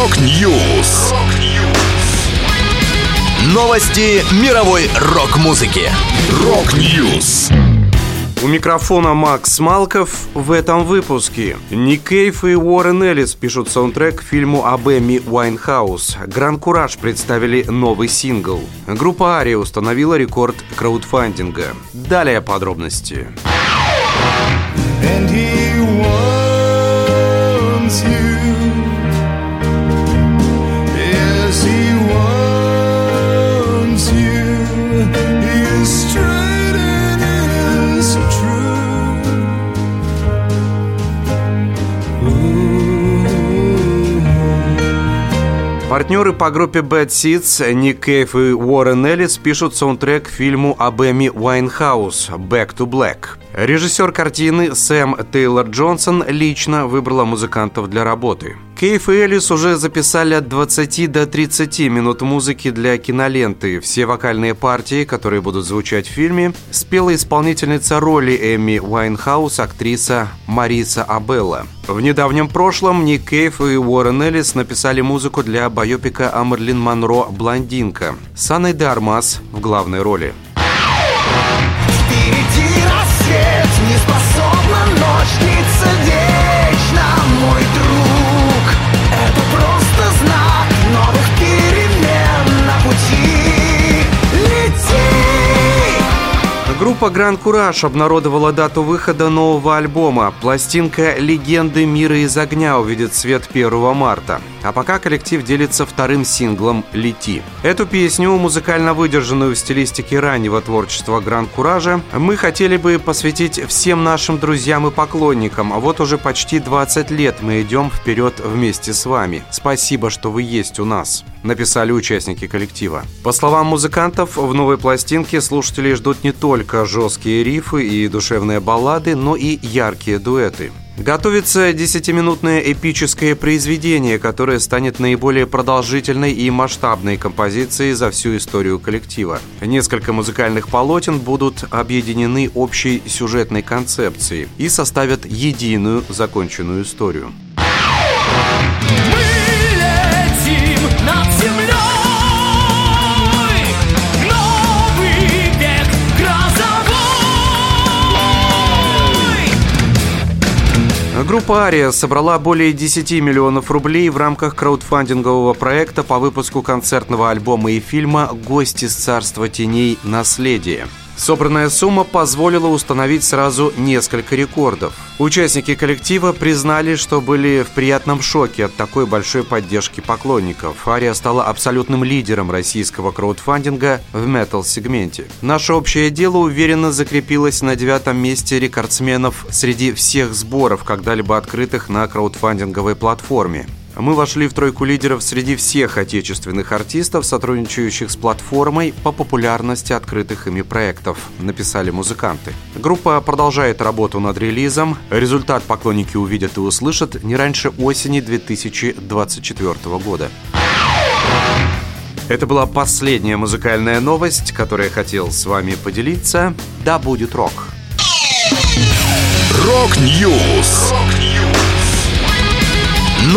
Rock News. Новости мировой рок-музыки. Rock News. У микрофона Макс Малков в этом выпуске. Ник Кейв и Уоррен Эллис пишут саундтрек к фильму об Эми Уайнхаус. Гран Кураж представили новый сингл. Группа Ария установила рекорд краудфандинга. Далее подробности. And Партнеры по группе Bad Seeds Ник Кейв и Уоррен Эллис пишут саундтрек к фильму об Эми Уайнхаус «Back to Black». Режиссер картины Сэм Тейлор Джонсон лично выбрала музыкантов для работы. Кейв и Эллис уже записали от 20 до 30 минут музыки для киноленты. Все вокальные партии, которые будут звучать в фильме, спела исполнительница роли Эми Уайнхаус, актриса Мариса Абелла. В недавнем прошлом Ник Кейв и Уоррен Эллис написали музыку для байопика о Мэрилин Монро «Блондинка» с Аной де Армас в главной роли. Группа Гран Кураж обнародовала дату выхода нового альбома. Пластинка «Легенды мира из огня» увидит свет 1 марта. А пока коллектив делится вторым синглом «Лети». Эту песню, музыкально выдержанную в стилистике раннего творчества Гран Куража, мы хотели бы посвятить всем нашим друзьям и поклонникам. А вот уже почти 20 лет мы идем вперед вместе с вами. Спасибо, что вы есть у нас, написали участники коллектива. По словам музыкантов, в новой пластинке слушатели ждут не только жесткие рифы и душевные баллады, но и яркие дуэты. Готовится десятиминутное эпическое произведение, которое станет наиболее продолжительной и масштабной композицией за всю историю коллектива. Несколько музыкальных полотен будут объединены общей сюжетной концепцией и составят единую законченную историю. Группа «Ария» собрала более 10 миллионов рублей в рамках краудфандингового проекта по выпуску концертного альбома и фильма «Гости с царства теней. Наследие». Собранная сумма позволила установить сразу несколько рекордов. Участники коллектива признали, что были в приятном шоке от такой большой поддержки поклонников. Ария стала абсолютным лидером российского краудфандинга в метал-сегменте. Наше общее дело уверенно закрепилось на девятом месте рекордсменов среди всех сборов, когда-либо открытых на краудфандинговой платформе. Мы вошли в тройку лидеров среди всех отечественных артистов, сотрудничающих с платформой по популярности открытых ими проектов, написали музыканты. Группа продолжает работу над релизом. Результат поклонники увидят и услышат не раньше осени 2024 года. Это была последняя музыкальная новость, которую я хотел с вами поделиться. Да будет рок! Rock News! Rock News!